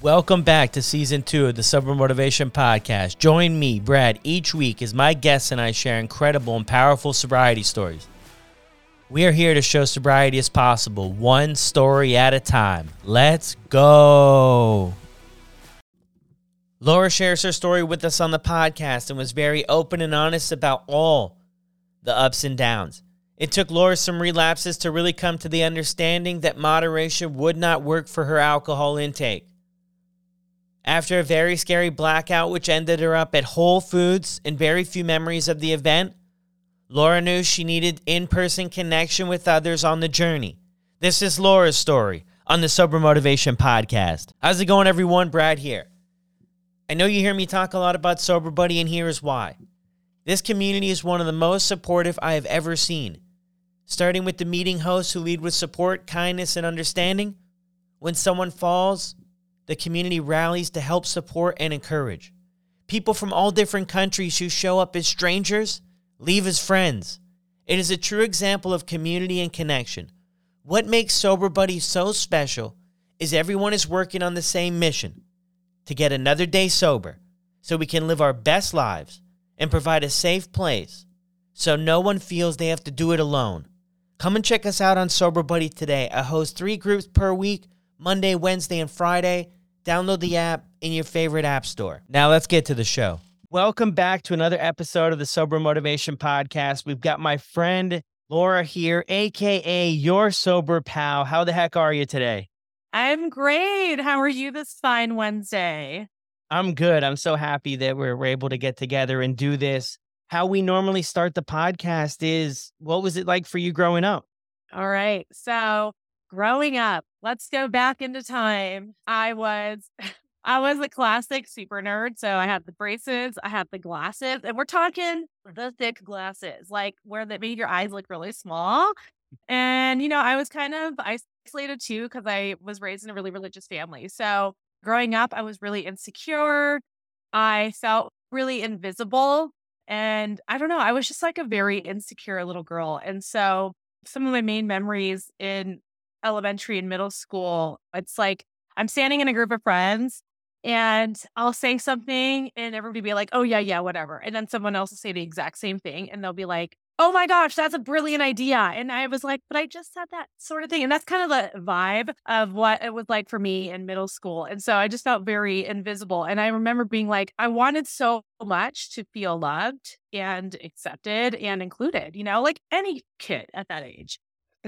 Welcome back to season two of the Sober Motivation Podcast. Join me, Brad, each week as my guests and I share incredible and powerful sobriety stories. We are here to show sobriety is possible, one story at a time. Let's go. Laura shares her story with us on the podcast and was very open and honest about all the ups and downs. It took Laura some relapses to really come to the understanding that moderation would not work for her alcohol intake. After a very scary blackout, which ended her up at Whole Foods and very few memories of the event, Laura knew she needed in person connection with others on the journey. This is Laura's story on the Sober Motivation Podcast. How's it going, everyone? Brad here. I know you hear me talk a lot about Sober Buddy, and here is why. This community is one of the most supportive I have ever seen. Starting with the meeting hosts who lead with support, kindness, and understanding. When someone falls, the community rallies to help support and encourage. People from all different countries who show up as strangers leave as friends. It is a true example of community and connection. What makes Sober Buddy so special is everyone is working on the same mission to get another day sober so we can live our best lives and provide a safe place so no one feels they have to do it alone. Come and check us out on Sober Buddy today. I host three groups per week Monday, Wednesday, and Friday Download the app in your favorite app store. Now let's get to the show. Welcome back to another episode of the Sober Motivation Podcast. We've got my friend Laura here, aka your sober pal. How the heck are you today? I'm great. How are you this fine Wednesday? I'm good. I'm so happy that we're, we're able to get together and do this. How we normally start the podcast is what was it like for you growing up? All right. So, growing up, let's go back into time. I was I was a classic super nerd. So I had the braces, I had the glasses, and we're talking the thick glasses, like where that made your eyes look really small. And you know, I was kind of isolated too because I was raised in a really religious family. So growing up, I was really insecure. I felt really invisible. And I don't know, I was just like a very insecure little girl. And so some of my main memories in elementary and middle school, it's like I'm standing in a group of friends and I'll say something and everybody be like, oh, yeah, yeah, whatever. And then someone else will say the exact same thing and they'll be like, oh my gosh, that's a brilliant idea. And I was like, but I just said that sort of thing. And that's kind of the vibe of what it was like for me in middle school. And so I just felt very invisible. And I remember being like, I wanted so much to feel loved and accepted and included, you know, like any kid at that age.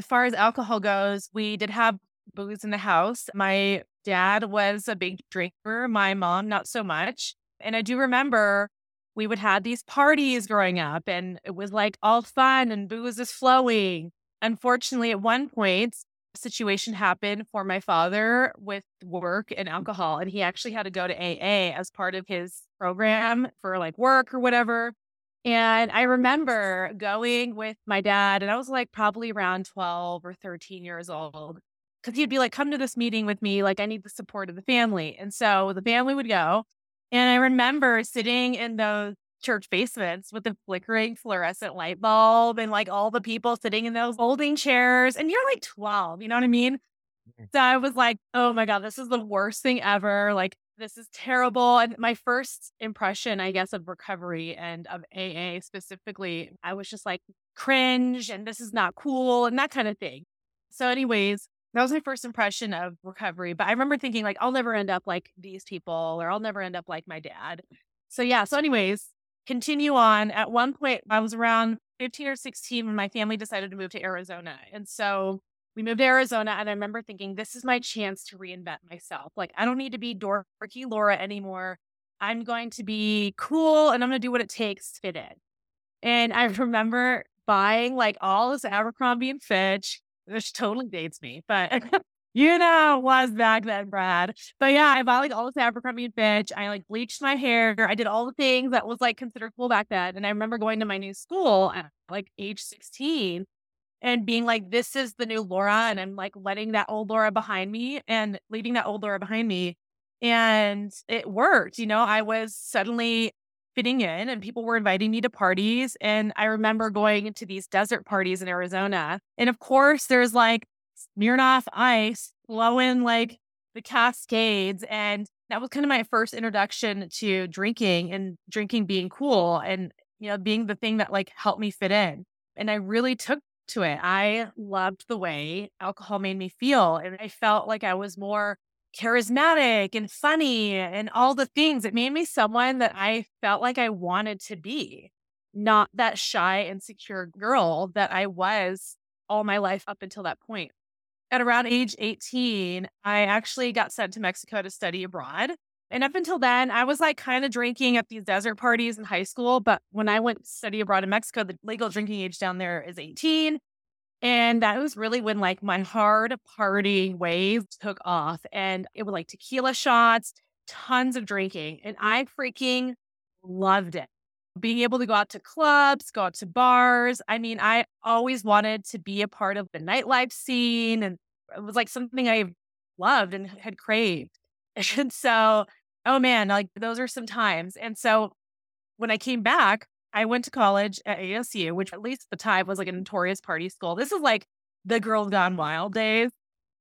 As far as alcohol goes, we did have booze in the house. My dad was a big drinker, my mom, not so much. And I do remember we would have these parties growing up and it was like all fun and booze is flowing. Unfortunately, at one point, a situation happened for my father with work and alcohol, and he actually had to go to AA as part of his program for like work or whatever. And I remember going with my dad, and I was like probably around 12 or 13 years old, because he'd be like, Come to this meeting with me. Like, I need the support of the family. And so the family would go. And I remember sitting in those church basements with the flickering fluorescent light bulb and like all the people sitting in those folding chairs. And you're like 12, you know what I mean? Mm. So I was like, oh my God, this is the worst thing ever. Like, this is terrible. And my first impression, I guess, of recovery and of AA specifically, I was just like cringe and this is not cool and that kind of thing. So, anyways, that was my first impression of recovery. But I remember thinking, like, I'll never end up like these people or I'll never end up like my dad. So, yeah. So, anyways, continue on. At one point, I was around 15 or 16 when my family decided to move to Arizona. And so we moved to Arizona, and I remember thinking, this is my chance to reinvent myself. Like, I don't need to be dorky Laura anymore. I'm going to be cool and I'm going to do what it takes to fit in. And I remember buying like all this Abercrombie and Fitch, which totally dates me, but you know, was back then, Brad. But yeah, I bought like all this Abercrombie and Fitch. I like bleached my hair. I did all the things that was like considered cool back then. And I remember going to my new school at like age 16 and being like, this is the new Laura. And I'm like letting that old Laura behind me and leaving that old Laura behind me. And it worked. You know, I was suddenly fitting in and people were inviting me to parties. And I remember going to these desert parties in Arizona. And of course, there's like Smirnoff ice flowing like the Cascades. And that was kind of my first introduction to drinking and drinking being cool and, you know, being the thing that like helped me fit in. And I really took to it. I loved the way alcohol made me feel. And I felt like I was more charismatic and funny and all the things. It made me someone that I felt like I wanted to be, not that shy, insecure girl that I was all my life up until that point. At around age 18, I actually got sent to Mexico to study abroad. And up until then, I was like kind of drinking at these desert parties in high school. But when I went to study abroad in Mexico, the legal drinking age down there is 18. And that was really when like my hard party wave took off and it was like tequila shots, tons of drinking. And I freaking loved it. Being able to go out to clubs, go out to bars. I mean, I always wanted to be a part of the nightlife scene. And it was like something I loved and had craved. And so, oh man, like those are some times. And so when I came back, I went to college at ASU, which at least at the time was like a notorious party school. This is like the girls gone wild days.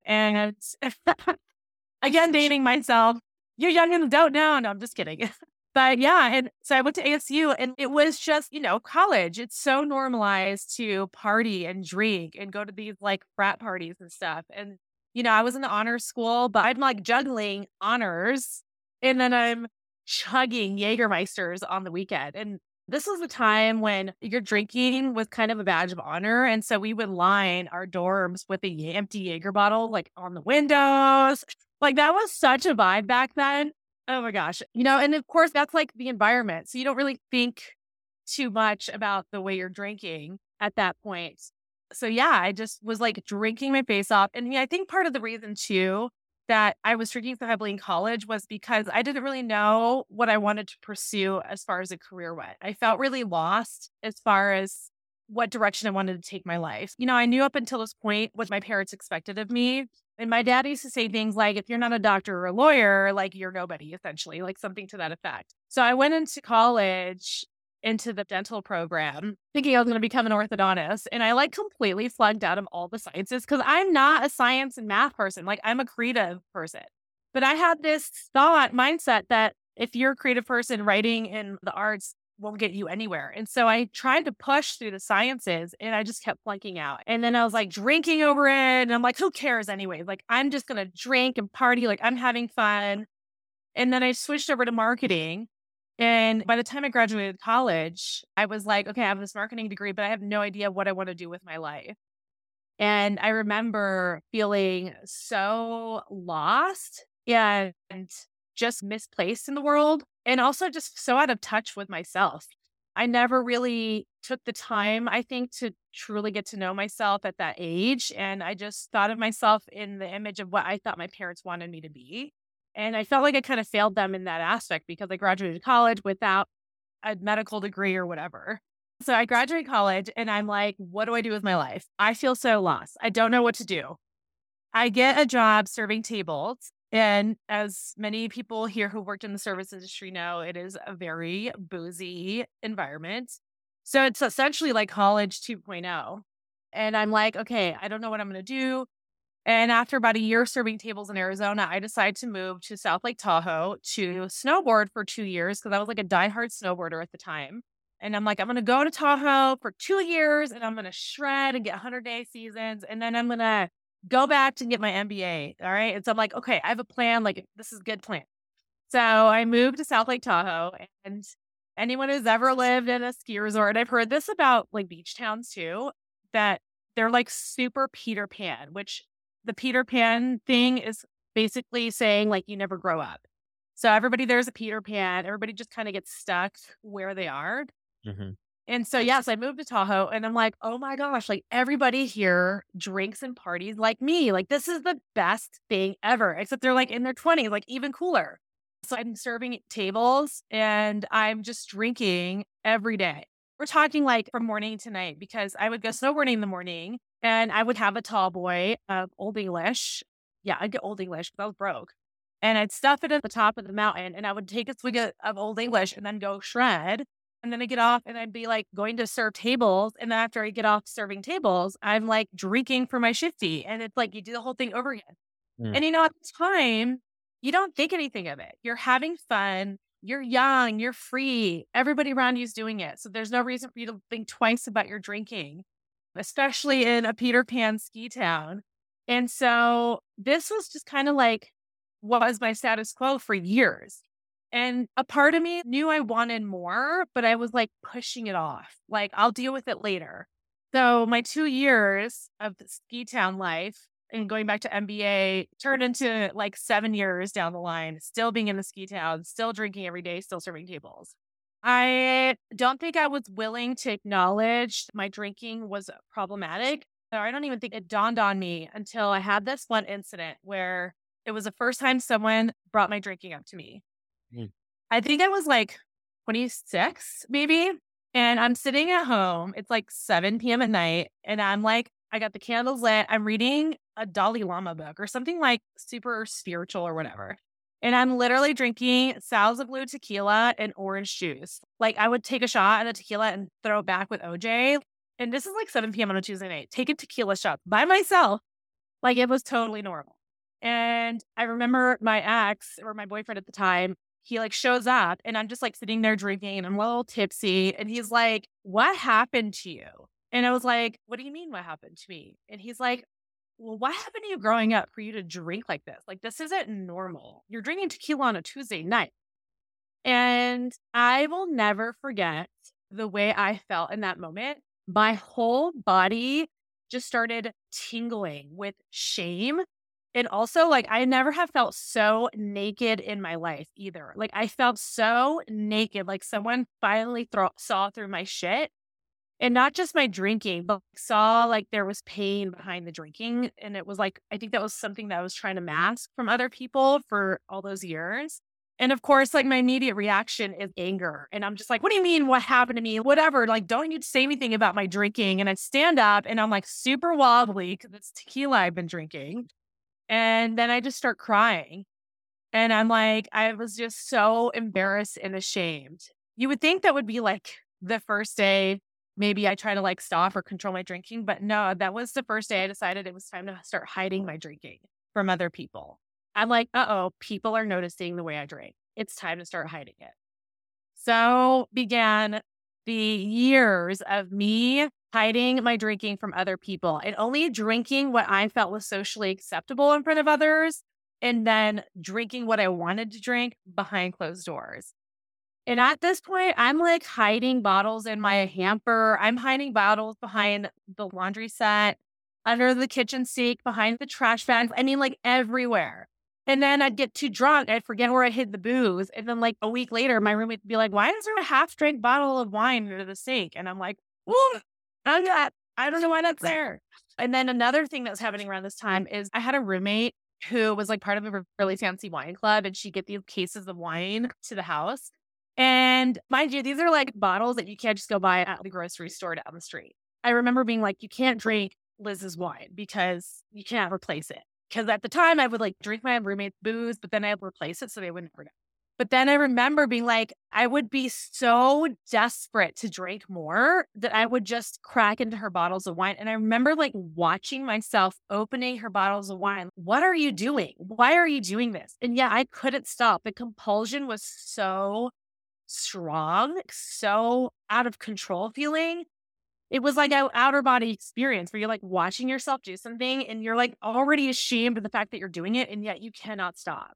And again, dating myself. You're young and don't know. No, I'm just kidding. but yeah. And so I went to ASU and it was just, you know, college. It's so normalized to party and drink and go to these like frat parties and stuff. And, you know, I was in the honors school, but I'm like juggling honors and then I'm chugging Jägermeisters on the weekend. And this was a time when your drinking was kind of a badge of honor. And so we would line our dorms with a empty Jaeger bottle, like on the windows. Like that was such a vibe back then. Oh my gosh. You know, and of course, that's like the environment. So you don't really think too much about the way you're drinking at that point. So yeah, I just was like drinking my face off. And I think part of the reason too that I was drinking so heavily in college was because I didn't really know what I wanted to pursue as far as a career went. I felt really lost as far as what direction I wanted to take my life. You know, I knew up until this point what my parents expected of me. And my dad used to say things like, if you're not a doctor or a lawyer, like you're nobody, essentially, like something to that effect. So I went into college into the dental program thinking I was going to become an orthodontist. And I like completely flunked out of all the sciences because I'm not a science and math person. Like I'm a creative person. But I had this thought mindset that if you're a creative person, writing in the arts won't get you anywhere. And so I tried to push through the sciences and I just kept flunking out. And then I was like drinking over it. And I'm like, who cares anyway? Like I'm just going to drink and party. Like I'm having fun. And then I switched over to marketing and by the time I graduated college, I was like, okay, I have this marketing degree, but I have no idea what I want to do with my life. And I remember feeling so lost and just misplaced in the world, and also just so out of touch with myself. I never really took the time, I think, to truly get to know myself at that age. And I just thought of myself in the image of what I thought my parents wanted me to be. And I felt like I kind of failed them in that aspect because I graduated college without a medical degree or whatever. So I graduate college and I'm like, what do I do with my life? I feel so lost. I don't know what to do. I get a job serving tables. And as many people here who worked in the service industry know, it is a very boozy environment. So it's essentially like college 2.0. And I'm like, okay, I don't know what I'm going to do. And after about a year serving tables in Arizona, I decided to move to South Lake Tahoe to snowboard for two years because I was like a diehard snowboarder at the time. And I'm like, I'm going to go to Tahoe for two years and I'm going to shred and get 100 day seasons. And then I'm going to go back to get my MBA. All right. And so I'm like, okay, I have a plan. Like, this is a good plan. So I moved to South Lake Tahoe. And anyone who's ever lived in a ski resort, I've heard this about like beach towns too, that they're like super Peter Pan, which the Peter Pan thing is basically saying like you never grow up. So everybody there's a Peter Pan. Everybody just kind of gets stuck where they are. Mm-hmm. And so yes, I moved to Tahoe and I'm like, oh my gosh, like everybody here drinks and parties like me. Like this is the best thing ever. Except they're like in their 20s, like even cooler. So I'm serving tables and I'm just drinking every day. We're talking like from morning to night because I would go snowboarding in the morning and I would have a tall boy of Old English. Yeah, I'd get Old English because I was broke. And I'd stuff it at the top of the mountain and I would take a swig of Old English and then go shred. And then I get off and I'd be like going to serve tables. And then after I get off serving tables, I'm like drinking for my shifty. And it's like you do the whole thing over again. Mm. And you know, at the time, you don't think anything of it. You're having fun. You're young. You're free. Everybody around you is doing it. So there's no reason for you to think twice about your drinking, especially in a Peter Pan ski town. And so this was just kind of like what was my status quo for years. And a part of me knew I wanted more, but I was like pushing it off. Like, I'll deal with it later. So, my two years of ski town life and going back to MBA turned into like seven years down the line, still being in the ski town, still drinking every day, still serving tables. I don't think I was willing to acknowledge my drinking was problematic. I don't even think it dawned on me until I had this one incident where it was the first time someone brought my drinking up to me. Mm. I think I was like 26, maybe. And I'm sitting at home. It's like 7 p.m. at night. And I'm like, I got the candles lit. I'm reading a Dalai Lama book or something like super spiritual or whatever. And I'm literally drinking Sauza Blue tequila and orange juice. Like I would take a shot of the tequila and throw it back with OJ. And this is like 7 p.m. on a Tuesday night. Take a tequila shot by myself. Like it was totally normal. And I remember my ex or my boyfriend at the time, he like shows up and I'm just like sitting there drinking and I'm a little tipsy. And he's like, What happened to you? And I was like, What do you mean, what happened to me? And he's like, Well, what happened to you growing up for you to drink like this? Like, this isn't normal. You're drinking tequila on a Tuesday night. And I will never forget the way I felt in that moment. My whole body just started tingling with shame and also, like, I never have felt so naked in my life either. Like, I felt so naked, like someone finally thro- saw through my shit and not just my drinking, but saw like there was pain behind the drinking. And it was like, I think that was something that I was trying to mask from other people for all those years. And of course, like my immediate reaction is anger. And I'm just like, what do you mean? What happened to me? Whatever. Like, don't you say anything about my drinking. And I stand up and I'm like super wobbly because it's tequila I've been drinking. And then I just start crying. And I'm like, I was just so embarrassed and ashamed. You would think that would be like the first day, maybe I try to like stop or control my drinking. But no, that was the first day I decided it was time to start hiding my drinking from other people. I'm like, uh oh, people are noticing the way I drink. It's time to start hiding it. So began the years of me hiding my drinking from other people and only drinking what I felt was socially acceptable in front of others, and then drinking what I wanted to drink behind closed doors. And at this point, I'm like hiding bottles in my hamper. I'm hiding bottles behind the laundry set, under the kitchen sink, behind the trash bag. I mean, like everywhere. And then I'd get too drunk. I'd forget where I hid the booze. And then, like a week later, my roommate would be like, Why is there a half drank bottle of wine under the sink? And I'm like, Well, I'm not, I don't know why that's there. And then another thing that was happening around this time is I had a roommate who was like part of a really fancy wine club and she'd get these cases of wine to the house. And mind you, these are like bottles that you can't just go buy at the grocery store down the street. I remember being like, you can't drink Liz's wine because you can't replace it. Because at the time I would like drink my roommate's booze, but then I'd replace it so they wouldn't forget. But then I remember being like, I would be so desperate to drink more that I would just crack into her bottles of wine. And I remember like watching myself opening her bottles of wine. What are you doing? Why are you doing this? And yeah, I couldn't stop. The compulsion was so strong, so out of control feeling. It was like an outer body experience where you're like watching yourself do something and you're like already ashamed of the fact that you're doing it and yet you cannot stop.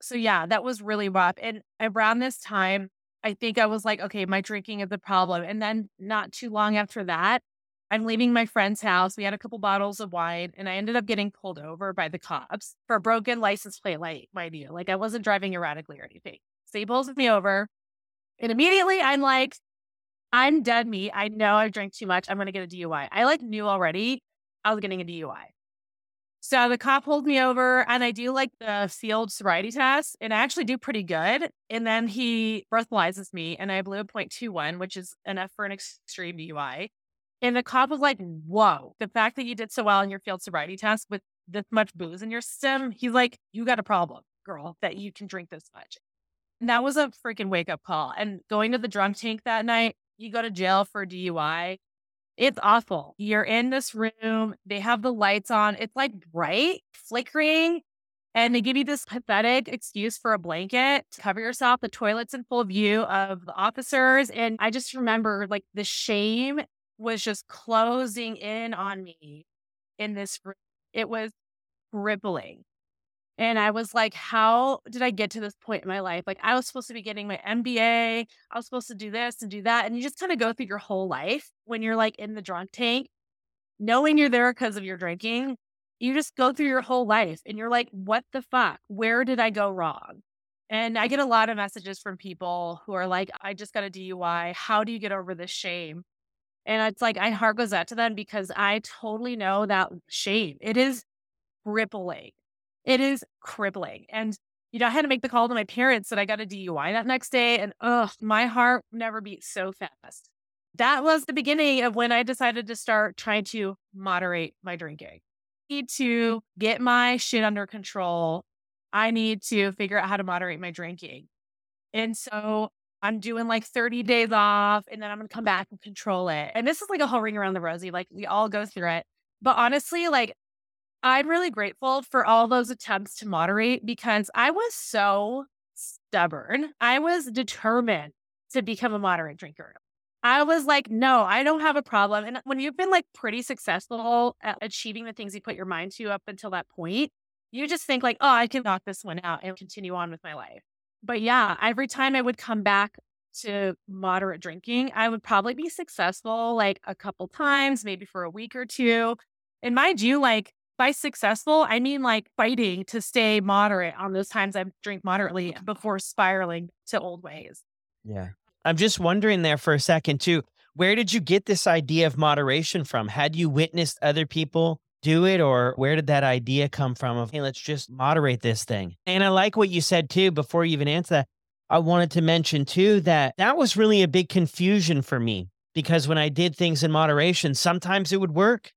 So yeah, that was really rough. And around this time, I think I was like, okay, my drinking is the problem. And then not too long after that, I'm leaving my friend's house. We had a couple bottles of wine, and I ended up getting pulled over by the cops for a broken license plate light, mind you. Like I wasn't driving erratically or anything. So he pulls me over, and immediately I'm like, I'm dead meat. I know I drank too much. I'm gonna get a DUI. I like knew already I was getting a DUI. So the cop pulled me over and I do like the field sobriety test and I actually do pretty good. And then he breathalyzes me and I blew a 0.21, which is enough for an extreme DUI. And the cop was like, whoa, the fact that you did so well in your field sobriety test with this much booze in your system, he's like, you got a problem, girl, that you can drink this much. That was a freaking wake up call. And going to the drunk tank that night, you go to jail for DUI. It's awful. You're in this room, they have the lights on. It's like bright, flickering. And they give you this pathetic excuse for a blanket to cover yourself. The toilet's in full view of the officers. And I just remember like the shame was just closing in on me in this room. It was crippling. And I was like, how did I get to this point in my life? Like, I was supposed to be getting my MBA. I was supposed to do this and do that. And you just kind of go through your whole life when you're like in the drunk tank, knowing you're there because of your drinking. You just go through your whole life and you're like, what the fuck? Where did I go wrong? And I get a lot of messages from people who are like, I just got a DUI. How do you get over this shame? And it's like, I heart goes out to them because I totally know that shame. It is crippling. It is crippling. And, you know, I had to make the call to my parents that I got a DUI that next day. And, ugh, my heart never beat so fast. That was the beginning of when I decided to start trying to moderate my drinking. I need to get my shit under control. I need to figure out how to moderate my drinking. And so I'm doing like 30 days off and then I'm going to come back and control it. And this is like a whole ring around the rosy. Like we all go through it. But honestly, like I'm really grateful for all those attempts to moderate because I was so stubborn. I was determined to become a moderate drinker. I was like, no, I don't have a problem. And when you've been like pretty successful at achieving the things you put your mind to up until that point, you just think like, oh, I can knock this one out and continue on with my life. But yeah, every time I would come back to moderate drinking, I would probably be successful like a couple times, maybe for a week or two. And mind you, like by successful, I mean like fighting to stay moderate on those times I drink moderately before spiraling to old ways. Yeah. I'm just wondering there for a second too. Where did you get this idea of moderation from? Had you witnessed other people do it or where did that idea come from of hey, let's just moderate this thing? And I like what you said too before you even answer that. I wanted to mention too that that was really a big confusion for me because when I did things in moderation, sometimes it would work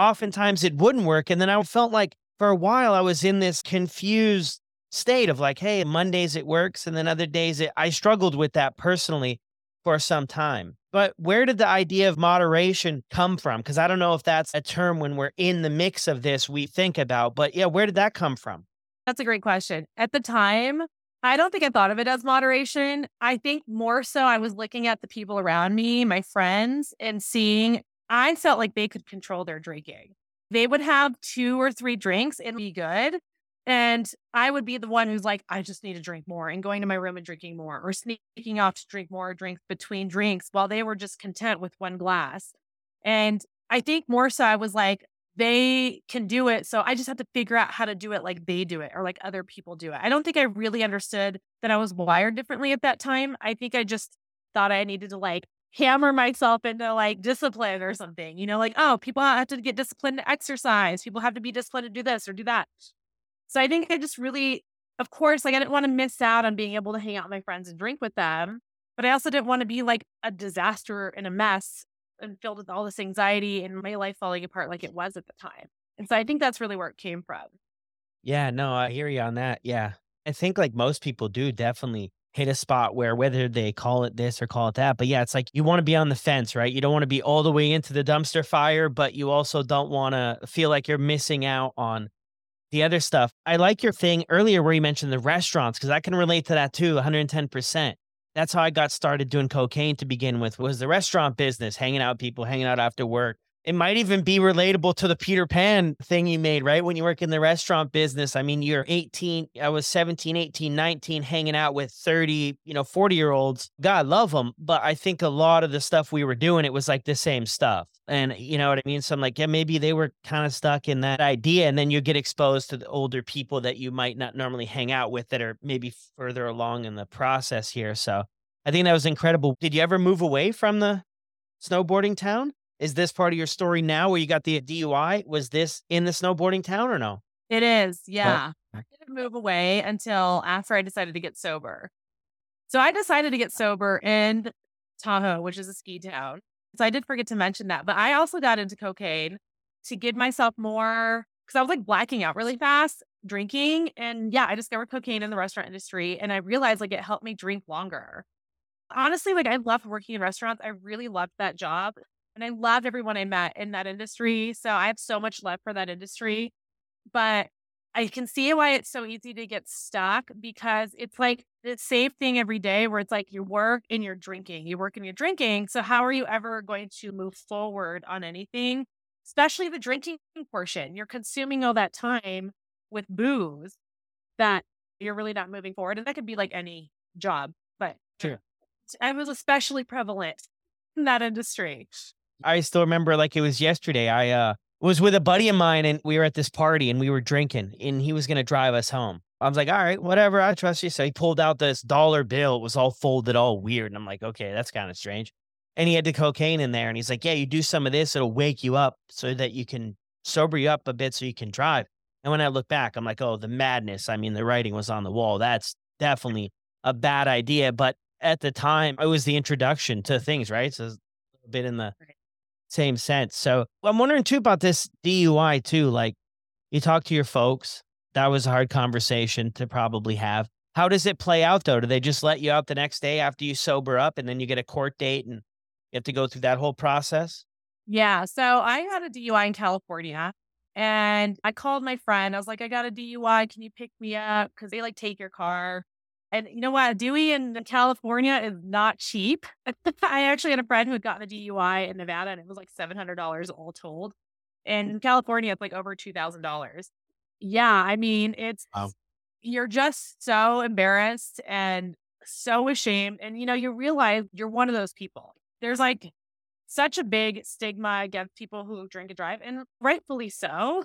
oftentimes it wouldn't work. And then I felt like for a while I was in this confused state of like, hey, Mondays it works. And then other days it, I struggled with that personally for some time. But where did the idea of moderation come from? Because I don't know if that's a term when we're in the mix of this we think about. But yeah, where did that come from? That's a great question. At the time, I don't think I thought of it as moderation. I think more so I was looking at the people around me, my friends, and seeing I felt like they could control their drinking. They would have two or three drinks and be good. And I would be the one who's like, I just need to drink more and going to my room and drinking more or sneaking off to drink more drinks between drinks while they were just content with one glass. And I think more so I was like, they can do it. So I just have to figure out how to do it like they do it or like other people do it. I don't think I really understood that I was wired differently at that time. I think I just thought I needed to like hammer myself into like discipline or something. You know, like, oh, people have to get disciplined to exercise. People have to be disciplined to do this or do that. So I think I just really, of course, like I didn't want to miss out on being able to hang out with my friends and drink with them. But I also didn't want to be like a disaster and a mess and filled with all this anxiety and my life falling apart like it was at the time. And so I think that's really where it came from. Yeah, no, I hear you on that. Yeah. I think like most people do definitely hit a spot where whether they call it this or call it that, but yeah, it's like you want to be on the fence, right? You don't want to be all the way into the dumpster fire, but you also don't want to feel like you're missing out on the other stuff. I like your thing earlier where you mentioned the restaurants because I can relate to that too, 110%. That's how I got started doing cocaine to begin with was the restaurant business, hanging out people, hanging out after work, it might even be relatable to the Peter Pan thing you made, right? When you work in the restaurant business. I mean, you're 18, I was 17, 18, 19, hanging out with 30, you know, 40 year olds. God love them. But I think a lot of the stuff we were doing, it was like the same stuff. And you know what I mean? So I'm like, yeah, maybe they were kind of stuck in that idea. And then you get exposed to the older people that you might not normally hang out with that are maybe further along in the process here. So I think that was incredible. Did you ever move away from the snowboarding town? Is this part of your story now where you got the DUI? Was this in the snowboarding town or no? It is. Oh, yeah. I didn't move away until after I decided to get sober. So I decided to get sober in Tahoe, which is a ski town. So I did forget to mention that. But I also got into cocaine to give myself more because I was like blacking out really fast drinking. And yeah, I discovered cocaine in the restaurant industry and I realized like it helped me drink longer. Honestly, like I love working in restaurants. I really loved that job. And I loved everyone I met in that industry. So I have so much love for that industry. But I can see why it's so easy to get stuck because it's like the same thing every day where it's like you work and you're drinking, you work and you're drinking. So, how are you ever going to move forward on anything, especially the drinking portion? You're consuming all that time with booze that you're really not moving forward. And that could be like any job, but Sure. I was especially prevalent in that industry. I still remember like it was yesterday. I uh was with a buddy of mine and we were at this party and we were drinking and he was gonna drive us home. I was like, all right, whatever, I trust you. So he pulled out this dollar bill. It was all folded, all weird. And I'm like, okay, that's kind of strange. And he had the cocaine in there. And he's like, yeah, you do some of this, it'll wake you up so that you can sober you up a bit so you can drive. And when I look back, I'm like, oh, the madness. I mean, the writing was on the wall. That's definitely a bad idea. But at the time, it was the introduction to things, right? So a bit in the same sense. So I'm wondering too about this DUI too. Like you talk to your folks. That was a hard conversation to probably have. How does it play out though? Do they just let you out the next day after you sober up and then you get a court date and you have to go through that whole process? Yeah. So I had a DUI in California and I called my friend. I was like, I got a DUI. Can you pick me up? Because they like take your car. And you know what? Dewey in California is not cheap. I actually had a friend who had gotten a DUI in Nevada and it was like $700 all told. And in California, it's like over $2,000. Yeah. I mean, it's, Wow. you're just so embarrassed and so ashamed. And, you know, you realize you're one of those people. There's like such a big stigma against people who drink and drive, and rightfully so.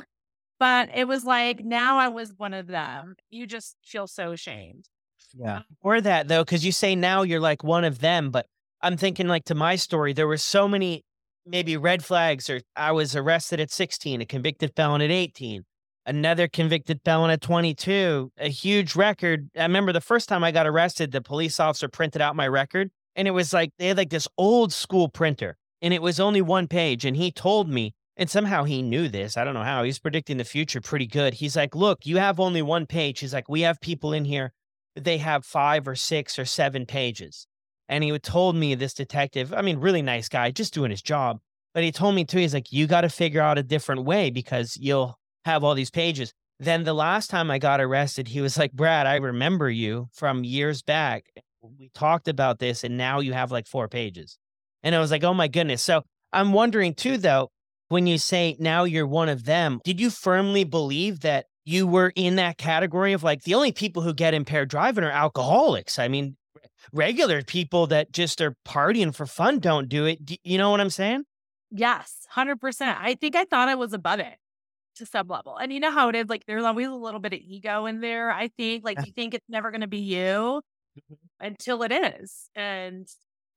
But it was like, now I was one of them. You just feel so ashamed. Yeah. Or that though, because you say now you're like one of them, but I'm thinking like to my story, there were so many maybe red flags, or I was arrested at 16, a convicted felon at 18, another convicted felon at 22, a huge record. I remember the first time I got arrested, the police officer printed out my record, and it was like they had like this old school printer, and it was only one page. And he told me, and somehow he knew this. I don't know how. He's predicting the future pretty good. He's like, Look, you have only one page. He's like, We have people in here they have five or six or seven pages. And he told me, this detective, I mean, really nice guy, just doing his job. But he told me too, he's like, you got to figure out a different way because you'll have all these pages. Then the last time I got arrested, he was like, Brad, I remember you from years back. We talked about this, and now you have like four pages. And I was like, oh my goodness. So I'm wondering too, though, when you say now you're one of them, did you firmly believe that you were in that category of like the only people who get impaired driving are alcoholics? I mean, regular people that just are partying for fun don't do it. Do you know what I'm saying? Yes, 100%. I think I thought I was above it to some level. And you know how it is? Like, there's always a little bit of ego in there. I think, like, you think it's never going to be you mm-hmm. until it is. And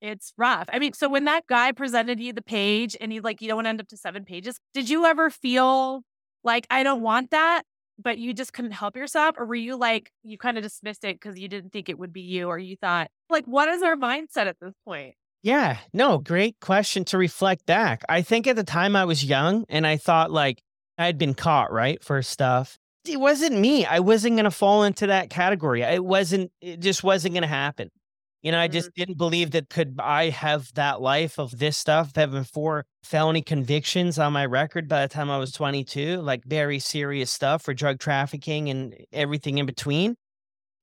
it's rough. I mean, so when that guy presented you the page and he's like, you don't want to end up to seven pages, did you ever feel like, I don't want that? But you just couldn't help yourself? Or were you like, you kind of dismissed it because you didn't think it would be you? Or you thought, like, what is our mindset at this point? Yeah, no, great question to reflect back. I think at the time I was young and I thought like I had been caught, right, for stuff. It wasn't me. I wasn't going to fall into that category. It wasn't, it just wasn't going to happen. You know, I mm-hmm. just didn't believe that could I have that life of this stuff, having four felony convictions on my record by the time I was 22, like very serious stuff for drug trafficking and everything in between.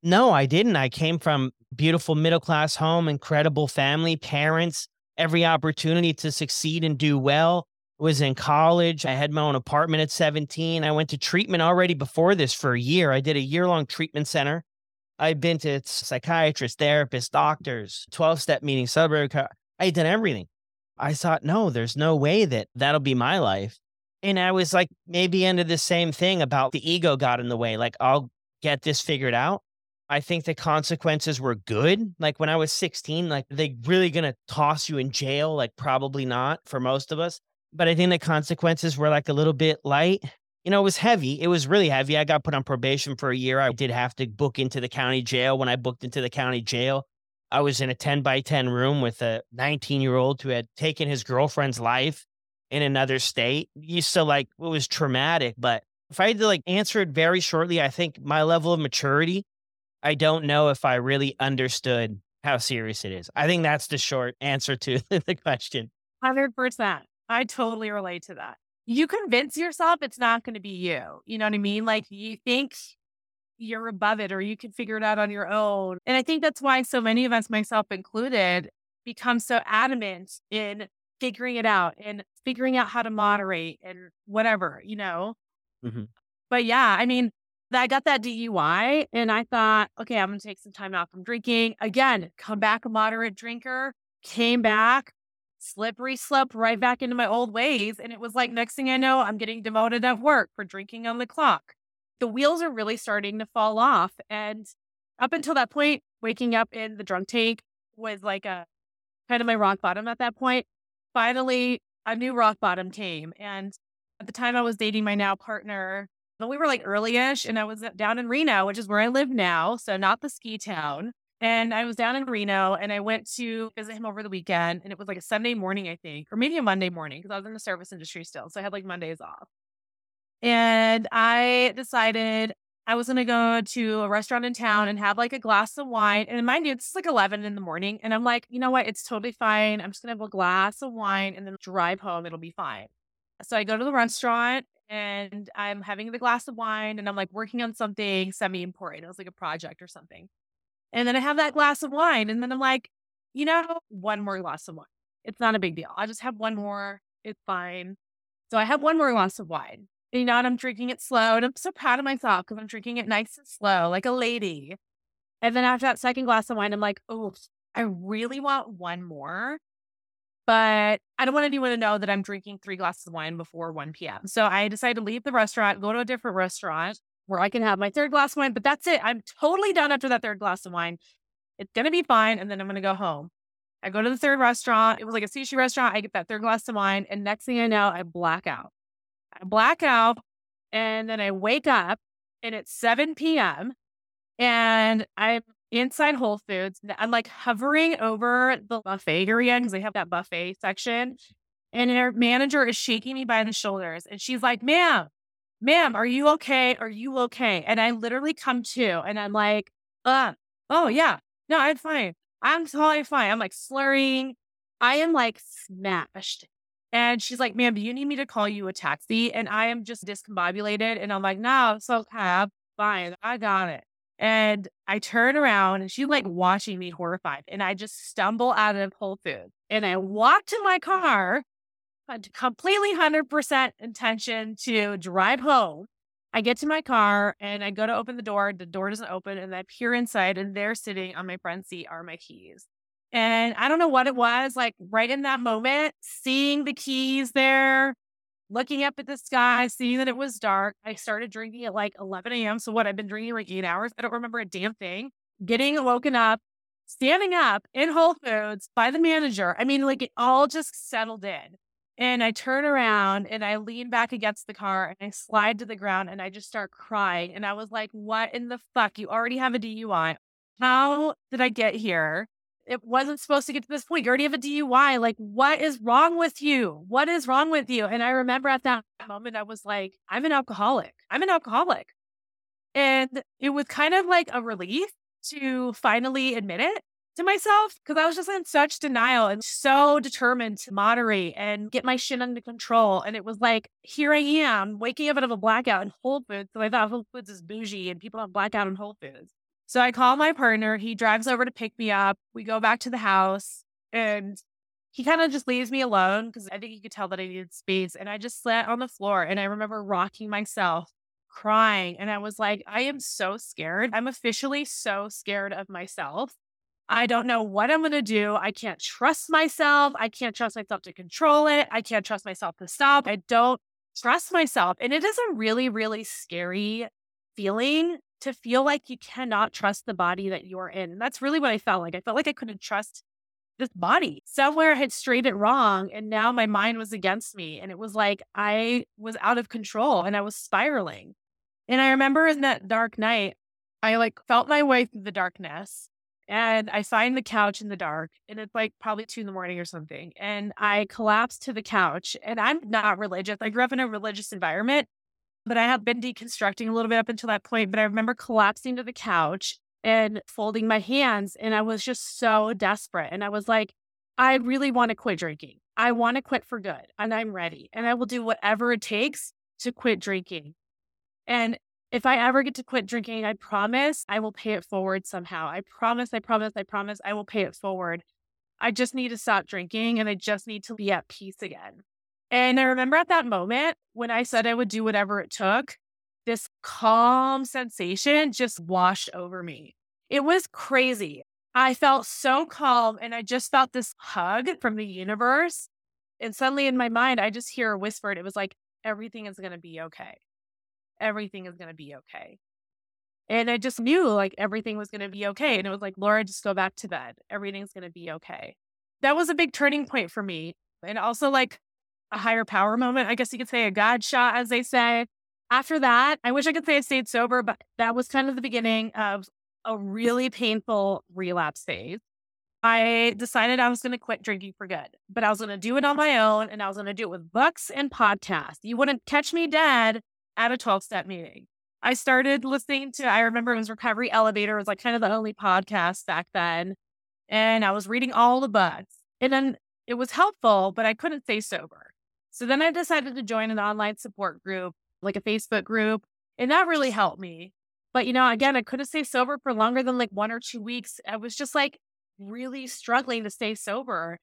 No, I didn't. I came from beautiful middle class home, incredible family, parents, every opportunity to succeed and do well. Was in college. I had my own apartment at 17. I went to treatment already before this for a year. I did a year long treatment center. I've been to psychiatrists, therapists, doctors, 12 step meetings, suburb. co- I done everything. I thought, no, there's no way that that'll be my life. And I was like, maybe into the same thing about the ego got in the way. Like, I'll get this figured out. I think the consequences were good. Like when I was 16, like they really gonna toss you in jail? Like probably not for most of us. But I think the consequences were like a little bit light. You know, it was heavy. It was really heavy. I got put on probation for a year. I did have to book into the county jail. When I booked into the county jail, I was in a 10 by 10 room with a 19 year old who had taken his girlfriend's life in another state. Used to like, it was traumatic. But if I had to like answer it very shortly, I think my level of maturity I don't know if I really understood how serious it is. I think that's the short answer to the question. 100%. I totally relate to that. You convince yourself it's not going to be you. You know what I mean? Like you think you're above it or you can figure it out on your own. And I think that's why so many of us, myself included, become so adamant in figuring it out and figuring out how to moderate and whatever, you know? Mm-hmm. But yeah, I mean, I got that DUI and I thought, okay, I'm going to take some time off from drinking. Again, come back a moderate drinker, came back, slippery slope right back into my old ways. And it was like, next thing I know, I'm getting demoted at work for drinking on the clock. The wheels are really starting to fall off. And up until that point, waking up in the drunk tank was like a kind of my rock bottom at that point. Finally, a new rock bottom came. And at the time I was dating my now partner, but we were like early-ish and I was uh, down in Reno, which is where I live now. So not the ski town. And I was down in Reno and I went to visit him over the weekend. And it was like a Sunday morning, I think, or maybe a Monday morning because I was in the service industry still. So I had like Mondays off. And I decided I was going to go to a restaurant in town and have like a glass of wine. And mind you, it's like 11 in the morning. And I'm like, you know what? It's totally fine. I'm just going to have a glass of wine and then drive home. It'll be fine. So I go to the restaurant and I'm having the glass of wine and I'm like working on something semi important. It was like a project or something. And then I have that glass of wine and then I'm like, you know, one more glass of wine. It's not a big deal. I just have one more. It's fine. So I have one more glass of wine. And, you know, and I'm drinking it slow. And I'm so proud of myself because I'm drinking it nice and slow, like a lady. And then after that second glass of wine, I'm like, oh, I really want one more but I don't want anyone to know that I'm drinking three glasses of wine before 1 p.m. So I decided to leave the restaurant, go to a different restaurant where I can have my third glass of wine. But that's it. I'm totally done after that third glass of wine. It's going to be fine. And then I'm going to go home. I go to the third restaurant. It was like a sushi restaurant. I get that third glass of wine. And next thing I know, I black out. I black out. And then I wake up and it's 7 p.m. And I'm inside Whole Foods. I'm like hovering over the buffet area because they have that buffet section. And their manager is shaking me by the shoulders. And she's like, ma'am, ma'am, are you okay? Are you okay? And I literally come to and I'm like, uh, oh, yeah, no, I'm fine. I'm totally fine. I'm like slurring. I am like smashed. And she's like, ma'am, do you need me to call you a taxi? And I am just discombobulated. And I'm like, no, it's okay. I'm fine. I got it. And I turn around and she's like watching me horrified. And I just stumble out of Whole Foods and I walk to my car, completely 100% intention to drive home. I get to my car and I go to open the door. The door doesn't open and I peer inside and there sitting on my front seat are my keys. And I don't know what it was like right in that moment, seeing the keys there, looking up at the sky, seeing that it was dark. I started drinking at like 11 a.m. So, what I've been drinking like eight hours. I don't remember a damn thing. Getting woken up, standing up in Whole Foods by the manager. I mean, like it all just settled in. And I turn around and I lean back against the car and I slide to the ground and I just start crying. And I was like, what in the fuck? You already have a DUI. How did I get here? it wasn't supposed to get to this point. You already have a DUI. Like, what is wrong with you? What is wrong with you? And I remember at that moment, I was like, I'm an alcoholic. I'm an alcoholic. And it was kind of like a relief to finally admit it to myself because I was just in such denial and so determined to moderate and get my shit under control. And it was like, here I am waking up out of a blackout in Whole Foods. So I thought Whole Foods is bougie and people have blackout in Whole Foods. So I call my partner. He drives over to pick me up. We go back to the house and he kind of just leaves me alone because I think he could tell that I needed space. And I just sat on the floor and I remember rocking myself, crying. And I was like, I am so scared. I'm officially so scared of myself. I don't know what I'm going to do. I can't trust myself. I can't trust myself to control it. I can't trust myself to stop. I don't trust myself. And it is a really, really scary feeling to feel like you cannot trust the body that you're in. And that's really what I felt like. I felt like I couldn't trust this body. Somewhere I had strayed it wrong. And now my mind was against me. And it was like I was out of control and I was spiraling. And I remember in that dark night, I like felt my way through the darkness and I find the couch in the dark and it's like probably two in the morning or something. And I collapse to the couch and I'm not religious. I grew up in a religious environment but I have been deconstructing a little bit up until that point. But I remember collapsing to the couch and folding my hands. And I was just so desperate. And I was like, I really want to quit drinking. I want to quit for good and I'm ready and I will do whatever it takes to quit drinking. And if I ever get to quit drinking, I promise I will pay it forward somehow. I promise, I promise, I promise I will pay it forward. I just need to stop drinking and I just need to be at peace again. And I remember at that moment when I said I would do whatever it took, this calm sensation just washed over me. It was crazy. I felt so calm and I just felt this hug from the universe. And suddenly in my mind, I just hear a whisper. It was like, everything is going to be okay. Everything is going to be okay. And I just knew like everything was going to be okay. And it was like, Laura, just go back to bed. Everything's going to be okay. That was a big turning point for me. And also like a higher power moment. I guess you could say a God shot, as they say. After that, I wish I could say I stayed sober, but that was kind of the beginning of a really painful relapse phase. I decided I was going to quit drinking for good, but I was going to do it on my own and I was going to do it with books and podcasts. You wouldn't catch me dead at a 12 step meeting. I started listening to, I remember it was Recovery Elevator, it was like kind of the only podcast back then. And I was reading all the books. And then it was helpful, but I couldn't stay sober. So then I decided to join an online support group, like a Facebook group. And that really helped me. But, you know, again, I couldn't stay sober for longer than like one or two weeks. I was just like really struggling to stay sober.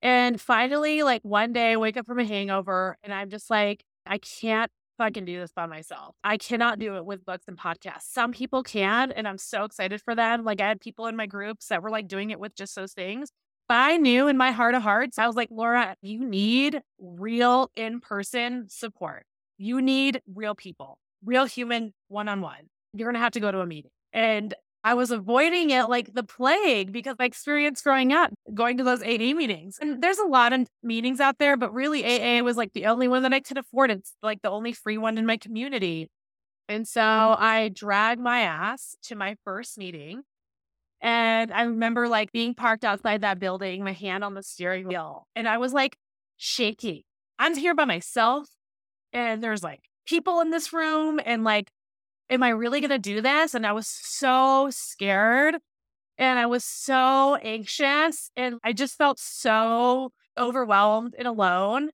And finally, like one day, I wake up from a hangover and I'm just like, I can't fucking do this by myself. I cannot do it with books and podcasts. Some people can, and I'm so excited for them. Like I had people in my groups that were like doing it with just those things. But I knew in my heart of hearts, I was like, Laura, you need real in person support. You need real people, real human one on one you're going to have to go to a meeting. And I was avoiding it like the plague because my experience growing up, going to those AA meetings. And there's a lot of meetings out there, but really AA was like the only one that I could afford. It's like the only free one in my community. And so mm. I dragged my ass to my first meeting. And I remember like being parked outside that building, my hand on the steering wheel. And I was like shaking. I'm here by myself. And there's like people in this room and like am I really going to do this? And I was so scared and I was so anxious and I just felt so overwhelmed and alone.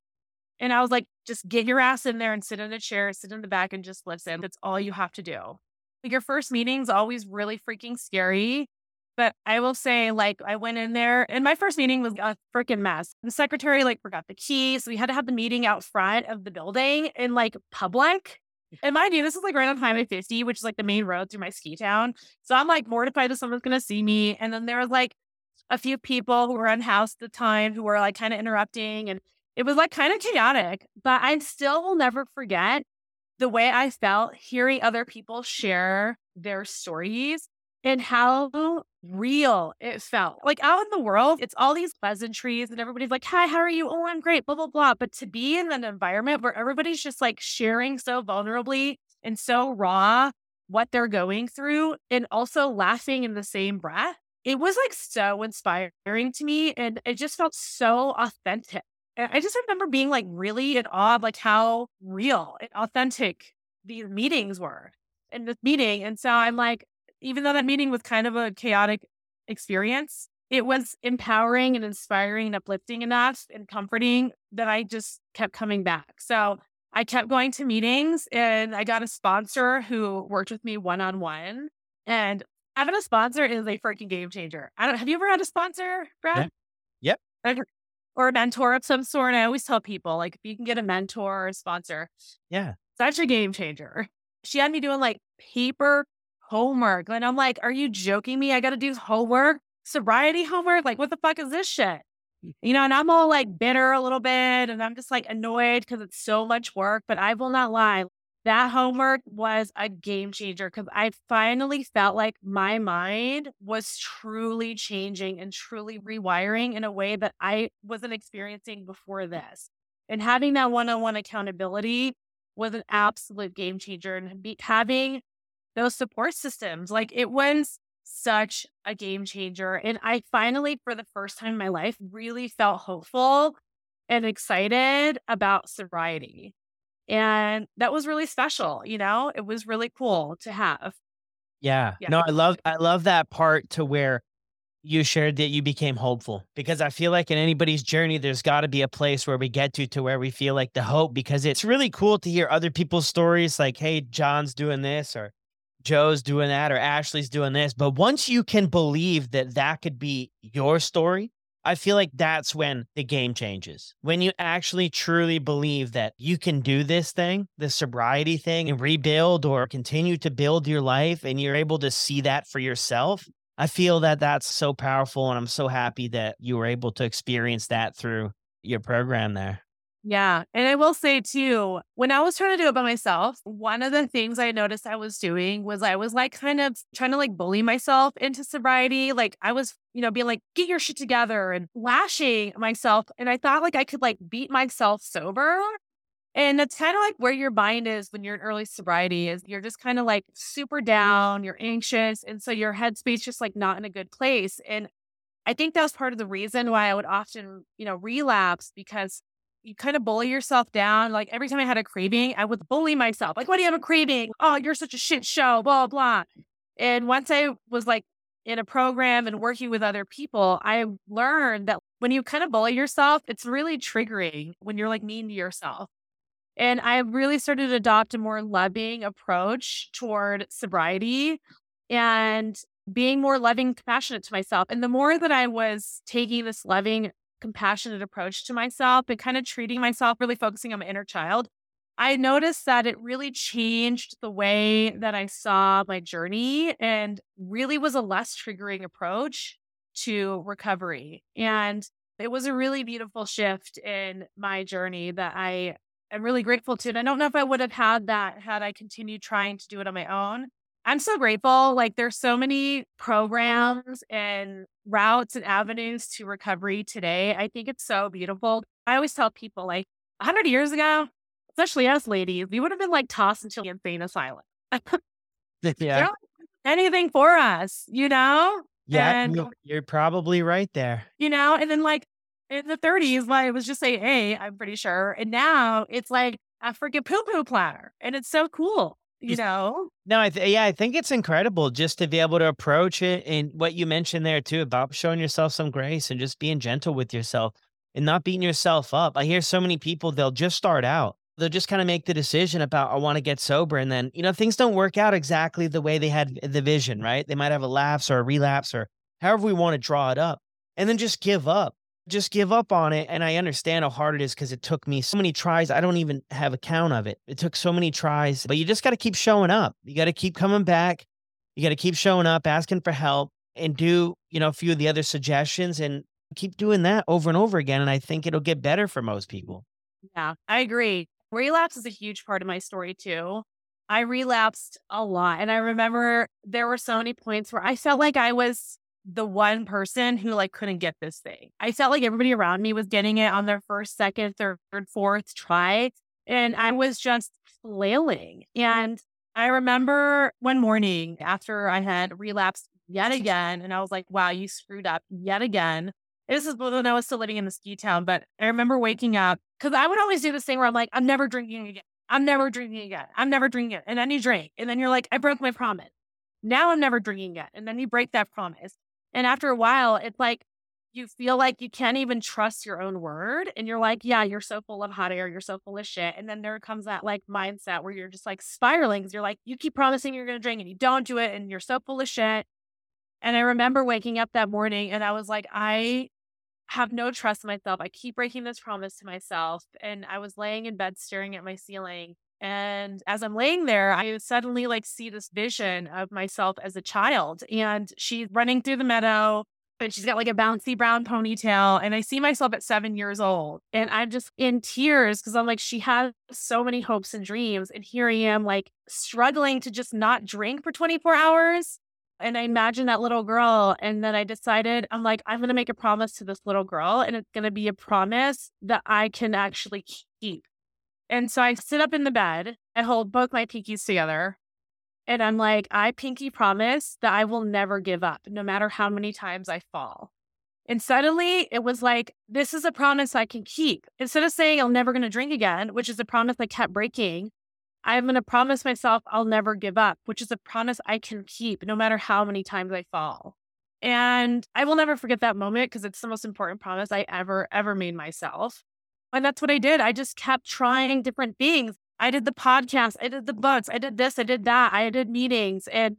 And I was like, just get your ass in there and sit in a chair, sit in the back and just listen. That's all you have to do. Like your first meeting's always really freaking scary. But I will say, like, I went in there and my first meeting was a freaking mess. The secretary, like, forgot the keys. So we had to have the meeting out front of the building in like public. And mind you, this is like right on Highway 50, which is like the main road through my ski town. So I'm like mortified that someone's gonna see me. And then there was like a few people who were unhoused at the time who were like kind of interrupting. And it was like kind of chaotic. But I still will never forget the way I felt hearing other people share their stories and how real it felt. Like out in the world, it's all these pleasantries and everybody's like, Hi, how are you? Oh, I'm great, blah, blah, blah. But to be in an environment where everybody's just like sharing so vulnerably and so raw what they're going through and also laughing in the same breath, it was like so inspiring to me. And it just felt so authentic. And I just remember being like really in awe of like how real and authentic these meetings were in this meeting. And so I'm like, even though that meeting was kind of a chaotic experience, it was empowering and inspiring and uplifting enough and comforting that I just kept coming back. So I kept going to meetings and I got a sponsor who worked with me one on one. And having a sponsor is a freaking game changer. I don't have you ever had a sponsor, Brad? Yep. Or a mentor of some sort. I always tell people like if you can get a mentor or a sponsor. Yeah. Such a game changer. She had me doing like paper homework. And I'm like, are you joking me? I got to do homework, sobriety homework. Like, what the fuck is this shit? You know, and I'm all like bitter a little bit and I'm just like annoyed because it's so much work. But I will not lie. That homework was a game changer because I finally felt like my mind was truly changing and truly rewiring in a way that I wasn't experiencing before this. And having that one on one accountability was an absolute game changer. And be, having those support systems. Like it was such a game changer. And I finally, for the first time in my life, really felt hopeful and excited about sobriety. And that was really special, you know? It was really cool to have. Yeah. yeah. No, I love I love that part to where you shared that you became hopeful because I feel like in anybody's journey, there's got to be a place where we get to to where we feel like the hope because it's really cool to hear other people's stories like, hey, John's doing this or Joe's doing that or Ashley's doing this. But once you can believe that that could be your story, I feel like that's when the game changes. When you actually truly believe that you can do this thing, the sobriety thing, and rebuild or continue to build your life, and you're able to see that for yourself. I feel that that's so powerful. And I'm so happy that you were able to experience that through your program there. Yeah. And I will say too, when I was trying to do it by myself, one of the things I noticed I was doing was I was like kind of trying to like bully myself into sobriety. Like I was, you know, being like, get your shit together and lashing myself. And I thought like I could like beat myself sober. And that's kind of like where your mind is when you're in early sobriety is you're just kind of like super down, you're anxious. And so your headspace just like not in a good place. And I think that was part of the reason why I would often, you know, relapse because you kind of bully yourself down. Like every time I had a craving, I would bully myself. Like, why do you have a craving? Oh, you're such a shit show, blah, blah. And once I was like in a program and working with other people, I learned that when you kind of bully yourself, it's really triggering when you're like mean to yourself. And I really started to adopt a more loving approach toward sobriety and being more loving, compassionate to myself. And the more that I was taking this loving compassionate approach to myself and kind of treating myself, really focusing on my inner child, I noticed that it really changed the way that I saw my journey and really was a less triggering approach to recovery. And it was a really beautiful shift in my journey that I am really grateful to. And I don't know if I would have had that had I continued trying to do it on my own. I'm so grateful. Like there's so many programs and routes and avenues to recovery today. I think it's so beautiful. I always tell people like 100 years ago, especially us ladies, we would have been like tossed into the insane asylum. yeah. Anything for us, you know? Yeah, and, you're, you're probably right there. You know, and then like in the 30s, like it was just say, hey, I'm pretty sure. And now it's like a freaking poo poo platter. And it's so cool you know? No i th- yeah i think it's incredible just to be able to approach it and what you mentioned there too about showing yourself some grace and just being gentle with yourself and not beating yourself up. I hear so many people they'll just start out. They'll just kind of make the decision about i want to get sober and then you know things don't work out exactly the way they had the vision right? They might have a lapse or a relapse or however we want to draw it up and then just give up just give up on it. And I understand how hard it is because it took me so many tries. I don't even have a count of it. It took so many tries, but you just got to keep showing up. You got to keep coming back. You got to keep showing up, asking for help, and do, you know, a few of the other suggestions and keep doing that over and over again. And I think it'll get better for most people. Yeah, I agree. Relapse is a huge part of my story too. I relapsed a lot. And I remember there were so many points where I felt like I was the one person who like couldn't get this thing. I felt like everybody around me was getting it on their first, second, third, fourth try. And I was just flailing. And I remember one morning after I had relapsed yet again, and I was like, wow, you screwed up yet again. This is when I was still living in the ski town, but I remember waking up because I would always do this thing where I'm like, I'm never drinking again. I'm never drinking again. I'm never drinking again. And then you drink. And then you're like, I broke my promise. Now I'm never drinking again. And then you break that promise. And after a while, it's like you feel like you can't even trust your own word. And you're like, yeah, you're so full of hot air. You're so full of shit. And then there comes that like mindset where you're just like spiraling you're like, you keep promising you're going to drink and you don't do it. And you're so full of shit. And I remember waking up that morning and I was like, I have no trust in myself. I keep breaking this promise to myself. And I was laying in bed staring at my ceiling. And as I'm laying there, I suddenly like see this vision of myself as a child. And she's running through the meadow and she's got like a bouncy brown ponytail. And I see myself at seven years old. And I'm just in tears because I'm like, she has so many hopes and dreams. And here I am, like struggling to just not drink for 24 hours. And I imagine that little girl. And then I decided, I'm like, I'm going to make a promise to this little girl. And it's going to be a promise that I can actually keep. And so I sit up in the bed, I hold both my pinkies together, and I'm like, I pinky promise that I will never give up, no matter how many times I fall. And suddenly it was like, this is a promise I can keep. Instead of saying I'm never going to drink again, which is a promise I kept breaking, I'm going to promise myself I'll never give up, which is a promise I can keep no matter how many times I fall. And I will never forget that moment because it's the most important promise I ever, ever made myself. And that's what I did. I just kept trying different things. I did the podcast, I did the books, I did this, I did that, I did meetings, and